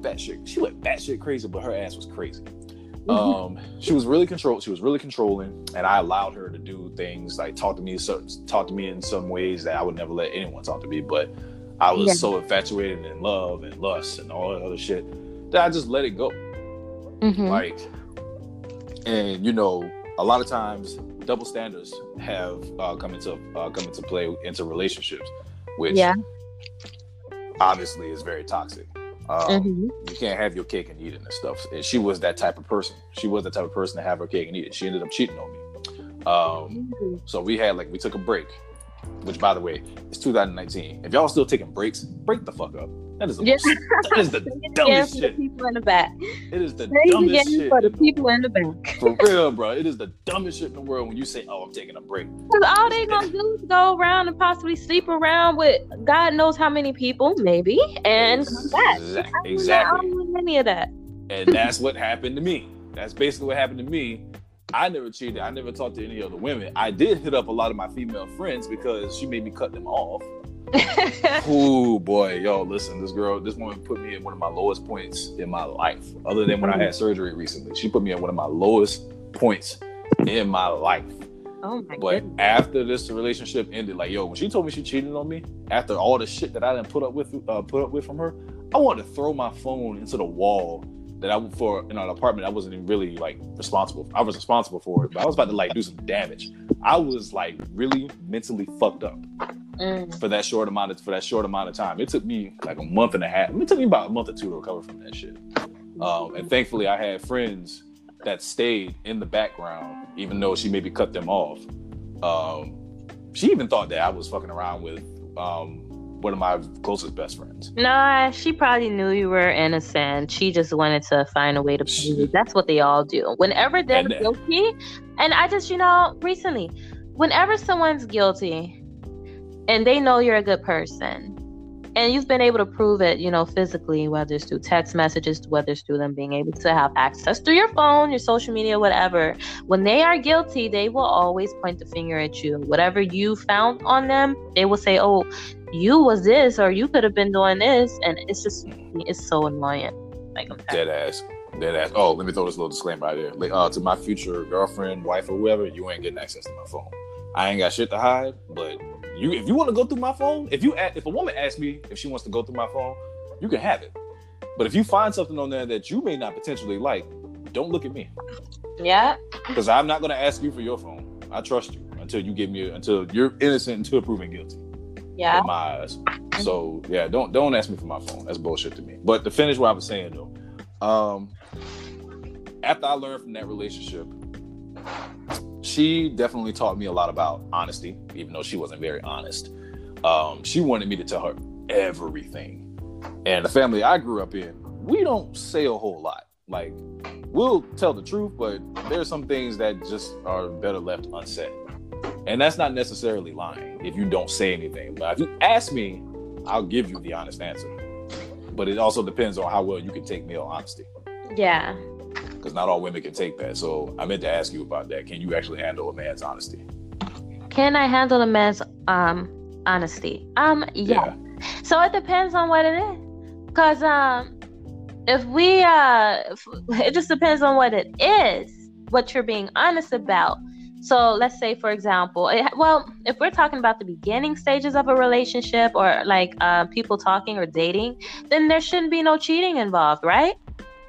batshit. She went batshit crazy, but her ass was crazy. Um, she was really controlled. She was really controlling, and I allowed her to do things like talk to me, so, talk to me in some ways that I would never let anyone talk to me. But I was Yeah. so infatuated in love and lust and all that other shit that I just let it go. Mhm. Like, and you know, a lot of times double standards have uh, come into uh, come into play into relationships, which Yeah. obviously is very toxic. Um, Mhm. You can't have your cake and eat it and stuff. And she was that type of person. She was the type of person to have her cake and eat it. She ended up cheating on me. Um, Mhm. so we had like we took a break, which by the way, it's 2019. If y'all still taking breaks, break the fuck up. That is the Yeah. most, that is the dumbest for the shit. people in the back. It is the Say dumbest shit. for the people in the back. for real, bro. It is the dumbest shit in the world when you say, "Oh, I'm taking a break." Because all they gonna do is go around and possibly sleep around with God knows how many people, maybe, and come back. Exact- I exactly. don't want any of that. And that's what happened to me. That's basically what happened to me. I never cheated. I never talked to any other women. I did hit up a lot of my female friends because she made me cut them off. Oh boy, yo, listen, this girl, this woman put me in one of my lowest points in my life. Other than when I had surgery recently, she put me in one of my lowest points in my life. oh my But goodness. after this relationship ended, like yo, when she told me she cheated on me, after all the shit that I didn't put up with, uh, put up with from her, I wanted to throw my phone into the wall that I for in an apartment I wasn't even really like responsible. I was responsible for it, but I was about to like do some damage. I was like really mentally fucked up Mm. for that short amount of for that short amount of time. It took me like a month and a half. It took me about a month or two to recover from that shit. Um, and thankfully, I had friends that stayed in the background, even though she maybe cut them off. Um, she even thought that I was fucking around with um, one of my closest best friends. Nah, she probably knew you were innocent. She just wanted to find a way to prove. That's what they all do. Whenever they're And- guilty, and I just, you know, recently, whenever someone's guilty and they know you're a good person, and you've been able to prove it, you know, physically, whether it's through text messages, whether it's through them being able to have access through your phone, your social media, whatever. When they are guilty, they will always point the finger at you. Whatever you found on them, they will say, "Oh, you was this, or you could have been doing this," and it's just, it's so annoying. Like, I'm Dead ass. Dead ass. Oh, let me throw this little disclaimer out there. Like, uh, to my future girlfriend, wife, or whoever, you ain't getting access to my phone. I ain't got shit to hide, but you, if you want to go through my phone, if you, a- if a woman asks me if she wants to go through my phone, you can have it. But if you find something on there that you may not potentially like, don't look at me yeah, because I'm not gonna ask you for your phone. I trust you until you give me until you're innocent until proven guilty yeah. in my eyes. So yeah, don't don't ask me for my phone. That's bullshit to me. But to finish what I was saying though, um, after I learned from that relationship, she definitely taught me a lot about honesty, even though she wasn't very honest. Um, she wanted me to tell her everything. And the family I grew up in, we don't say a whole lot. Like, we'll tell the truth, but there's some things that just are better left unsaid. And that's not necessarily lying if you don't say anything. But if you ask me, I'll give you the honest answer. But it also depends on how well you can take male honesty. Yeah. Because not all women can take that. So I meant to ask you about that. Can you actually handle a man's honesty? Can I handle a man's um honesty? Um, yeah. So it depends on what it is. Cause um, if we uh, if, it just depends on what it is, what you're being honest about. So let's say, for example, it, well, if we're talking about the beginning stages of a relationship or like uh, people talking or dating, then there shouldn't be no cheating involved, right?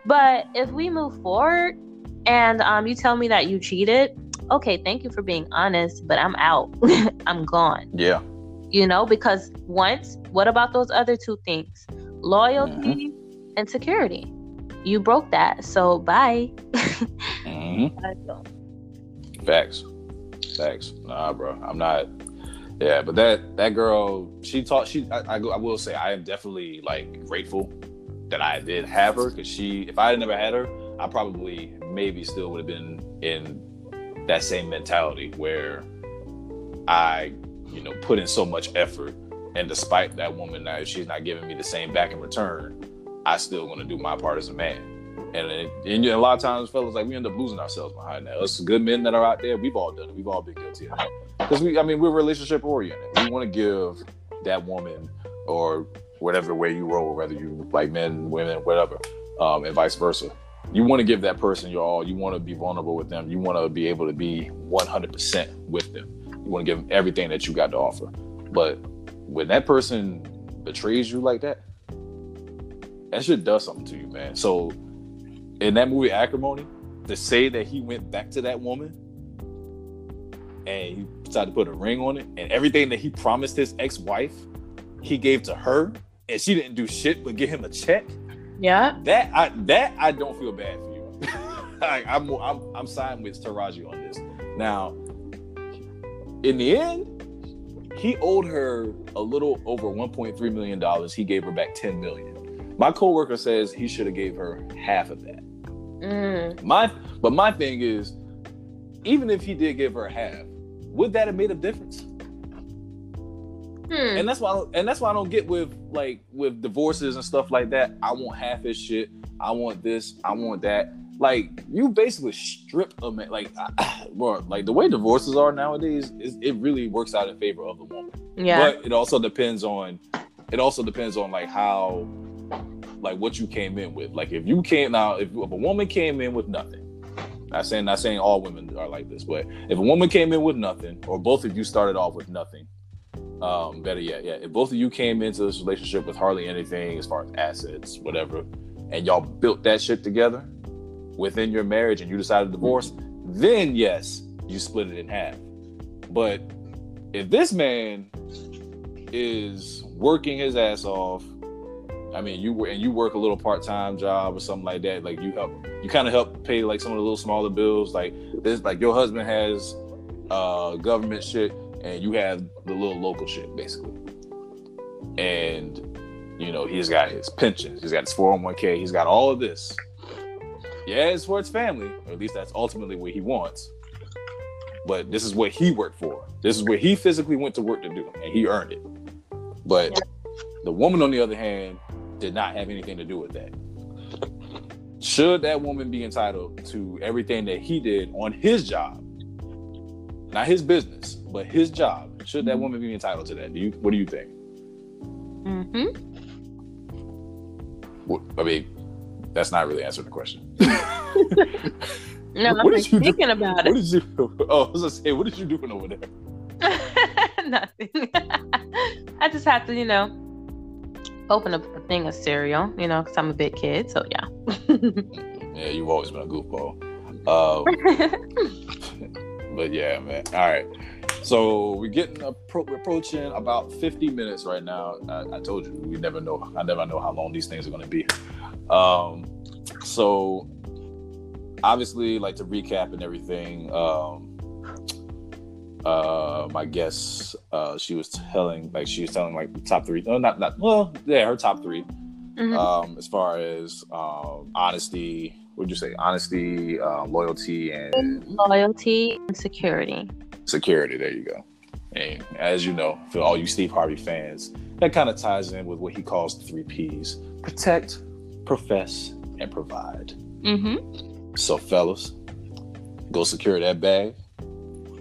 But if we move forward and um, you tell me that you cheated, okay, thank you for being honest, but I'm out. I'm gone. Yeah. You know, because once, what about those other two things? Loyalty and security. You broke that, so bye. hmm Facts. Facts. Nah, bro. I'm not. Yeah, but that that girl, she taught. She, I, I, I will say, I am definitely like grateful that I did have her because she. If I had never had her, I probably maybe still would have been in that same mentality where I, you know, put in so much effort, and despite that woman, now if she's not giving me the same back in return, I still going to do my part as a man. And, it, and a lot of times, fellas, like we end up losing ourselves behind that. Us good men that are out there, we've all done it. We've all been guilty of that. Because we, I mean, we're relationship oriented. We want to give that woman or whatever way you roll, whether you like men, women, whatever, um, and vice versa. You want to give that person your all. You want to be vulnerable with them. You want to be able to be 100% with them. You want to give them everything that you got to offer. But when that person betrays you like that, that shit does something to you, man. So in that movie Acrimony, to say that he went back to that woman and he decided to put a ring on it, and everything that he promised his ex-wife, he gave to her, and she didn't do shit but give him a check. Yeah. That I that I don't feel bad for you. like, I'm I'm I'm siding with Taraji on this. Now, in the end, he owed her a little over 1.3 million dollars. He gave her back 10 million. My coworker says he should have gave her half of that. Mm. My but my thing is, even if he did give her half, would that have made a difference? Hmm. And that's why, and that's why I don't get with like with divorces and stuff like that. I want half his shit. I want this. I want that. Like you basically strip a man. Like, bro, like the way divorces are nowadays, is, it really works out in favor of the woman. Yeah. But it also depends on, it also depends on like how, like what you came in with. Like if you came now, if, if a woman came in with nothing, not saying not saying all women are like this, but if a woman came in with nothing, or both of you started off with nothing, um, better yet, yeah, if both of you came into this relationship with hardly anything as far as assets, whatever, and y'all built that shit together within your marriage and you decided to divorce, then yes, you split it in half. But if this man is working his ass off, I mean, you were and you work a little part time job or something like that. Like you help, you kind of help pay like some of the little smaller bills. Like this, like your husband has uh government shit, and you have the little local shit, basically. And you know, he's got his pensions, he's got his four hundred one k, he's got all of this. Yeah, it's for his family, or at least that's ultimately what he wants. But this is what he worked for. This is where he physically went to work to do, and he earned it. But the woman, on the other hand, did not have anything to do with that. Should that woman be entitled to everything that he did on his job? Not his business, but his job. Should that woman be entitled to that? Do you what do you think? Mm-hmm. What, I mean, that's not really answering the question. No, What I'm did you do? thinking about what it. did you Oh, I was gonna say, what did you doing over there? Nothing. I just have to, you know, open up a thing of cereal, you know, because I'm a big kid. So yeah. Yeah, you've always been a goofball. Um, but yeah, man. All right. So we're getting we're approaching about 50 minutes right now. I, I told you we never know. I never know how long these things are going to be. Um, so obviously, like to recap and everything. Um, uh, my guess, uh, she was telling, like, she was telling, like, the top three. No, not, not. Well, yeah, her top three. Mhm. Um, as far as um, honesty, what'd you say? Honesty, um, loyalty, and Loyalty and security. Security. There you go. And as you know, for all you Steve Harvey fans, that kind of ties in with what he calls the three P's: protect, profess, and provide. Mm-hmm. So, fellas, go secure that bag.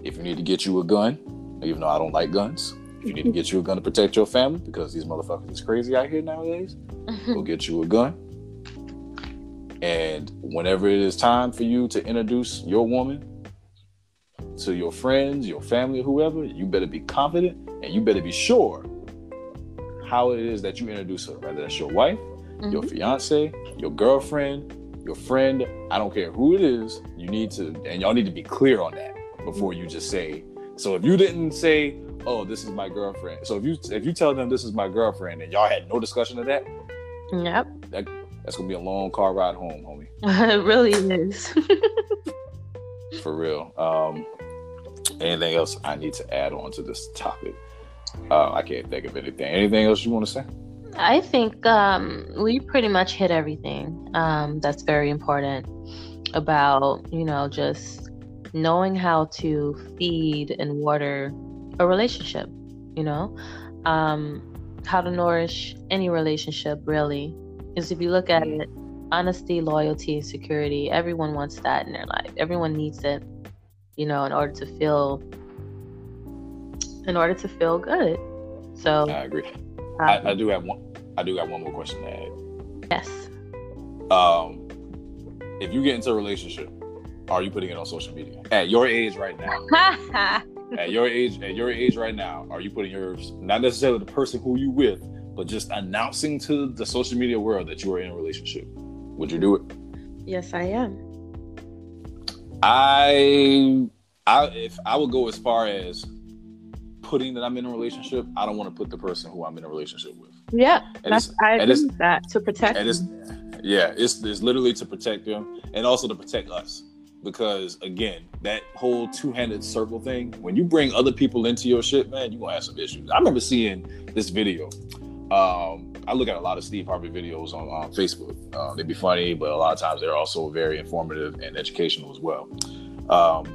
If you need to get you a gun, even though I don't like guns, if you need to get you a gun to protect your family because these motherfuckers is crazy out here nowadays, go get you a gun. And whenever it is time for you to introduce your woman to your friends, your family, or whoever, you better be confident and you better be sure how it is that you introduce her, whether that's your wife, your Mhm. fiance, your girlfriend, your friend, I don't care who it is, you need to, and y'all need to be clear on that before you just say. So if you didn't say, "Oh, this is my girlfriend," so if you if you tell them this is my girlfriend and y'all had no discussion of that, Yep. that's gonna be a long car ride home, homie, it really is. for real. Um, anything else I need to add on to this topic? Uh, I can't think of anything. Anything else you want to say? I think um, we pretty much hit everything um, that's very important about, you know, just knowing how to feed and water a relationship, you know, um, how to nourish any relationship really. Because if you look at it, honesty, loyalty, and security, everyone wants that in their life. Everyone needs it, you know, in order to feel, in order to feel good. So, I agree. um, I, I do have one. I do got one more question to add. Yes. Um, if you get into a relationship, are you putting it on social media at your age right now? at your age, at your age right now, are you putting yours not necessarily the person who you with, but just announcing to the social media world that you are in a relationship? Would you do it? yes, I am. I, I, if I would go as far as putting that I'm in a relationship, I don't want to put the person who I'm in a relationship with. Yeah, And that's, I agree with that to protect. it's yeah it's, it's literally to protect them and also to protect us because again that whole two-handed circle thing when you bring other people into your shit man you gonna have some issues i remember seeing this video um i look at a lot of steve harvey videos on, on facebook uh, they be funny but a lot of times they're also very informative and educational as well um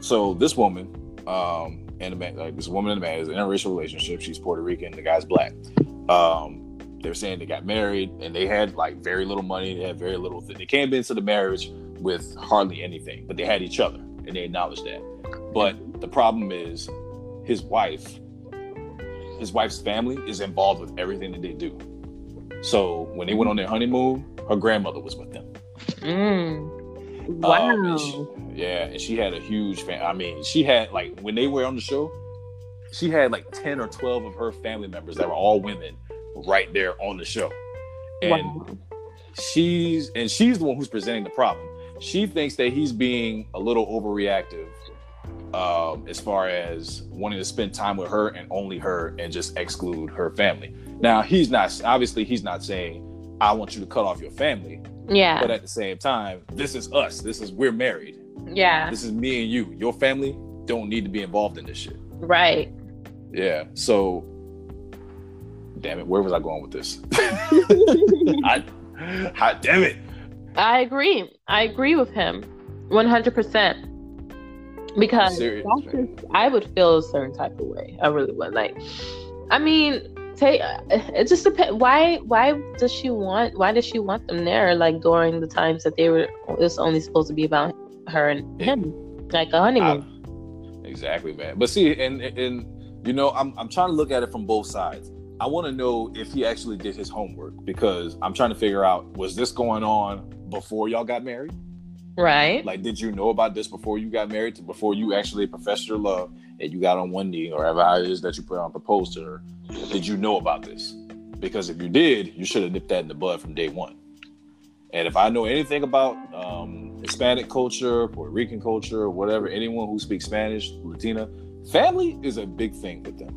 so this woman um and a man like this woman and a man is in a interracial relationship she's puerto rican the guy's black um they're saying they got married and they had like very little money. They had very little. Th- they came into the marriage with hardly anything, but they had each other and they acknowledged that. But the problem is, his wife, his wife's family is involved with everything that they do. So when they went on their honeymoon, her grandmother was with them. Mm. Um, Wow. and she- yeah, and she had a huge fan. I mean, she had like when they were on the show, she had like ten or twelve of her family members that were all women right there on the show, and wow. she's and she's the one who's presenting the problem. She thinks that he's being a little overreactive um, as far as wanting to spend time with her and only her and just exclude her family. Now he's not obviously he's not saying I want you to cut off your family, Yeah. but at the same time, this is us. This is we're married. yeah. This is me and you. Your family don't need to be involved in this shit. Right. Yeah. So, damn it, where was I going with this? I, I, damn it. I agree. I agree with him, one hundred percent. Because Serious, just- I would feel a certain type of way. I really would. Like, I mean, take it just depends. Why? Why does she want? Why does she want them there? Like during the times that they were, it was only supposed to be about her and him, like a honeymoon. I- exactly, man. But see, and and you know, I'm I'm trying to look at it from both sides. I want to know if he actually did his homework because I'm trying to figure out was this going on before y'all got married? Right. Like, did you know about this before you got married? To before you actually professed your love and you got on one knee, or whatever it is that you put on proposed to her? Did you know about this? Because if you did, you should have nipped that in the bud from day one. And if I know anything about um, Hispanic culture, Puerto Rican culture, whatever, anyone who speaks Spanish, Latina, family is a big thing with them.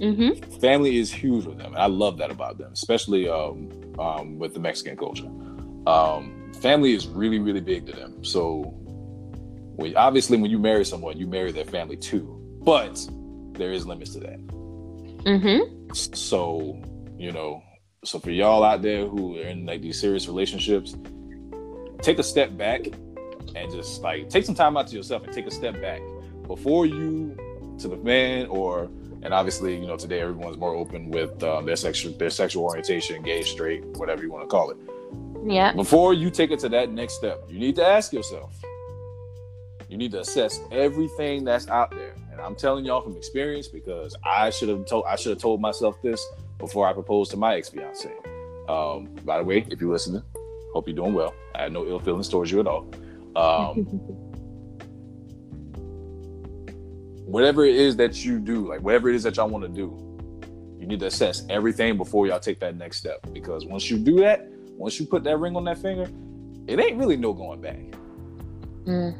Mm-hmm. Family is huge with them. And I love that about them, especially um, um, with the Mexican culture. Um, family is really, really big to them. So, when, obviously, when you marry someone, you marry their family too. But there is limits to that. Mm-hmm. So, you know, so for y'all out there who are in like these serious relationships, take a step back and just like take some time out to yourself and take a step back before you to the man or and obviously you know today everyone's more open with um, their sexual their sexual orientation gay straight whatever you want to call it Yeah. before you take it to that next step you need to ask yourself. You need to assess everything that's out there. And i'm telling y'all from experience because i should have told i should have told myself this before i proposed to my ex-fiance. Um, by the way if you're listening hope you're doing well. I had no ill feelings towards you at all. Um, whatever it is that you do like whatever it is that y'all want to do you need to assess everything before y'all take that next step. Because once you do that once you put that ring on that finger it ain't really no going back Mm.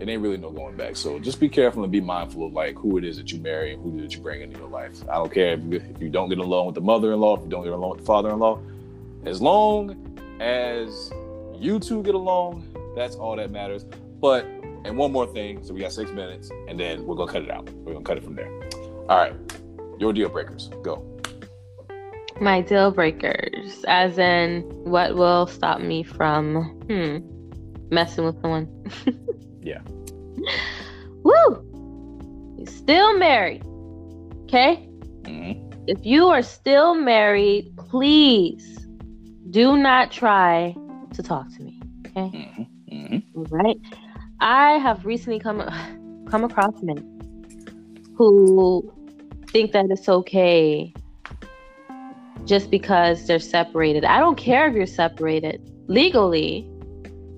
it ain't really no going back. So just be careful and be mindful of like who it is that you marry and who that you bring into your life. I don't care if you, if you don't get along with the mother-in-law, if you don't get along with the father-in-law. As long as you two get along, that's all that matters. But and one more thing, so we got six minutes, and then we're gonna cut it out. We're gonna cut it from there. All right, your deal breakers, go. My deal breakers, as in what will stop me from hmm messing with someone. Yeah. Woo! You're still married. Okay? Mm-hmm. If you are still married, please do not try to talk to me. Okay? Mm-hmm. Mm-hmm. All right. I have recently come come across men who think that it's okay just because they're separated. I don't care if you're separated. Legally,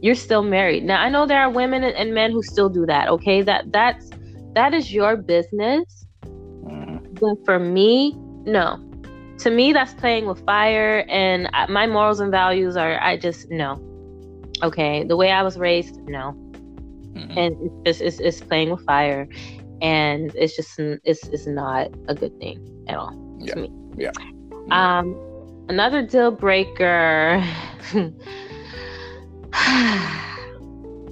you're still married. Now I know there are women and men who still do that. Okay, that that's that is your business. But for me, no. To me, that's playing with fire, and my morals and values are. I just no. Okay, the way I was raised, no. Mm-hmm. And it's, it's it's playing with fire, and it's just it's it's not a good thing at all yeah. to me. Yeah. Um, another deal breaker.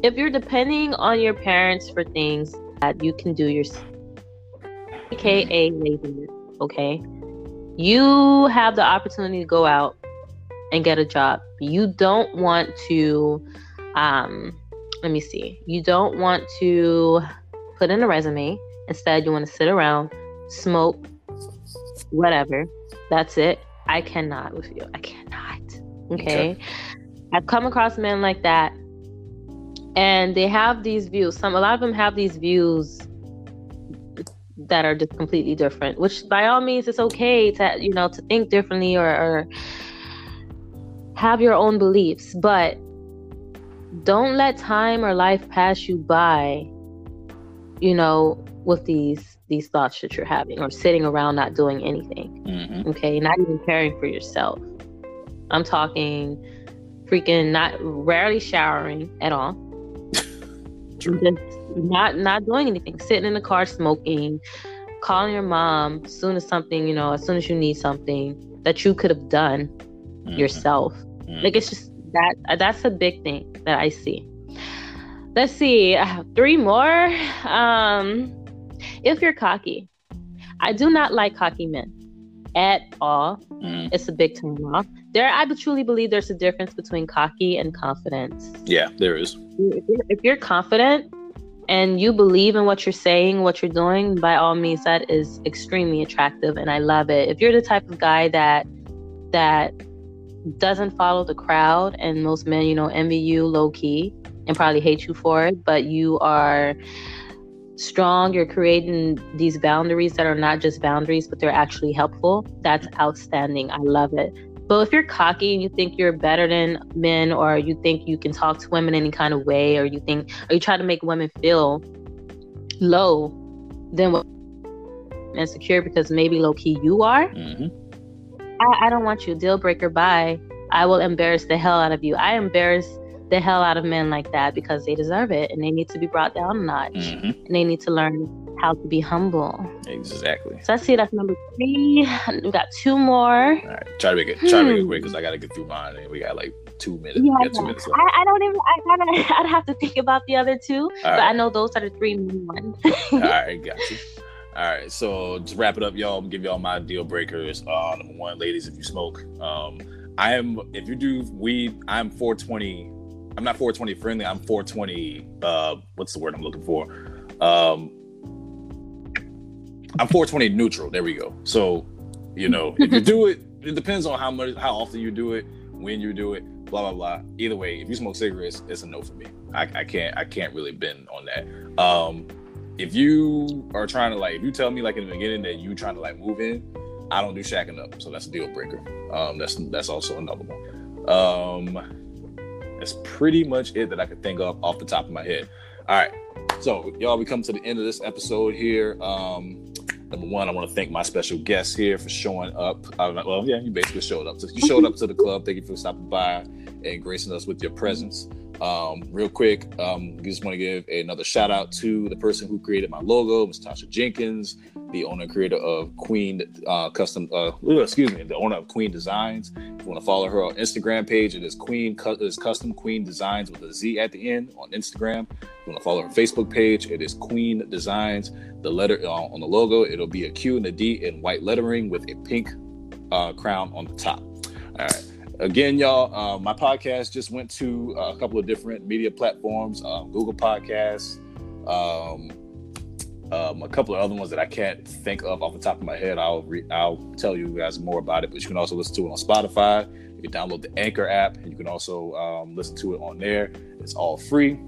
if you're depending on your parents for things that you can do yourself, aka okay? You have the opportunity to go out and get a job. You don't want to, um, let me see, you don't want to put in a resume. Instead, you want to sit around, smoke, whatever. That's it. I cannot with you. I cannot. Okay. okay. I've come across men like that, and they have these views. Some, a lot of them have these views that are just completely different. Which, by all means, it's okay to you know to think differently or, or have your own beliefs, but don't let time or life pass you by. You know, with these these thoughts that you're having or sitting around not doing anything. Mm-hmm. Okay, not even caring for yourself. I'm talking freaking not rarely showering at all. True. Just not not doing anything. Sitting in the car smoking, calling your mom as soon as something, you know, as soon as you need something that you could have done mm-hmm. yourself. Mm-hmm. Like it's just that that's a big thing that I see. Let's see, three more. Um if you're cocky, I do not like cocky men at all. Mm. It's a big turn off. There, I truly believe there's a difference between cocky and confidence. Yeah, there is. If you're, if you're confident and you believe in what you're saying, what you're doing, by all means, that is extremely attractive, and I love it. If you're the type of guy that that doesn't follow the crowd, and most men, you know, envy you low key and probably hate you for it, but you are strong, you're creating these boundaries that are not just boundaries, but they're actually helpful. That's outstanding. I love it. But if you're cocky and you think you're better than men, or you think you can talk to women any kind of way, or you think, or you try to make women feel low, then what? Insecure because maybe low key you are. Mm-hmm. I, I don't want you. Deal breaker. Bye. I will embarrass the hell out of you. I embarrass the hell out of men like that because they deserve it and they need to be brought down a notch mm-hmm. and they need to learn how to be humble. Exactly. So I see that's number three. We got two more. All right, try to make it try to make it hmm. quick because I got to get through mine and we got like two minutes. Yeah, two minutes. I, I, don't even. I gotta. I'd have to think about the other two, All but right. I know those are the three main ones. All right, got you. All right, so just wrap it up, y'all, I'm give y'all my deal breakers. Uh, number one, ladies, if you smoke, um, I am. If you do weed, I'm 420 I'm not 420 friendly. I'm 420. Uh, what's the word I'm looking for? Um, I'm 420 neutral. There we go. So, you know, if you do it, it depends on how much, how often you do it, when you do it, blah blah blah. Either way, if you smoke cigarettes, it's a no for me. I, I can't, I can't really bend on that. Um, if you are trying to like, if you tell me like in the beginning that you trying to like move in, I don't do shacking up, so that's a deal breaker. Um, that's that's also another one. Um, that's pretty much it that I could think of off the top of my head. All right. So, y'all, we come to the end of this episode here. Um, number one, I want to thank my special guest here for showing up. Uh, well, yeah, you basically showed up. So you showed up to the club. Thank you for stopping by and gracing us with your presence. Um, real quick, um, just want to give another shout out to the person who created my logo, Ms. Tasha Jenkins, the owner and creator of Queen uh, Custom. Uh, excuse me, the owner of Queen Designs. If you want to follow her on Instagram page, it is Queen it is Custom Queen Designs with a Z at the end on Instagram. If you want to follow her Facebook page, it is Queen Designs. The letter uh, on the logo, it'll be a Q and a D in white lettering with a pink uh, crown on the top. All right again, y'all, uh, my podcast just went to a couple of different media platforms, um, Google Podcasts, um, um, a couple of other ones that I can't think of off the top of my head. I'll re- I'll tell you guys more about it, but you can also listen to it on Spotify. You can download the Anchor app, and you can also um, listen to it on there. It's all free.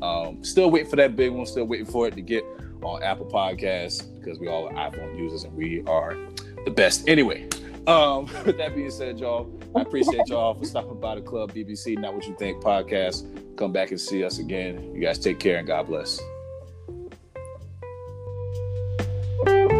Um, still waiting for that big one. Still waiting for it to get on Apple Podcasts because we all are iPhone users and we are the best. Anyway, Um, with that being said, y'all, I appreciate y'all for stopping by the Club BBC Not What You Think podcast. Come back and see us again. You guys take care and God bless. Thank you.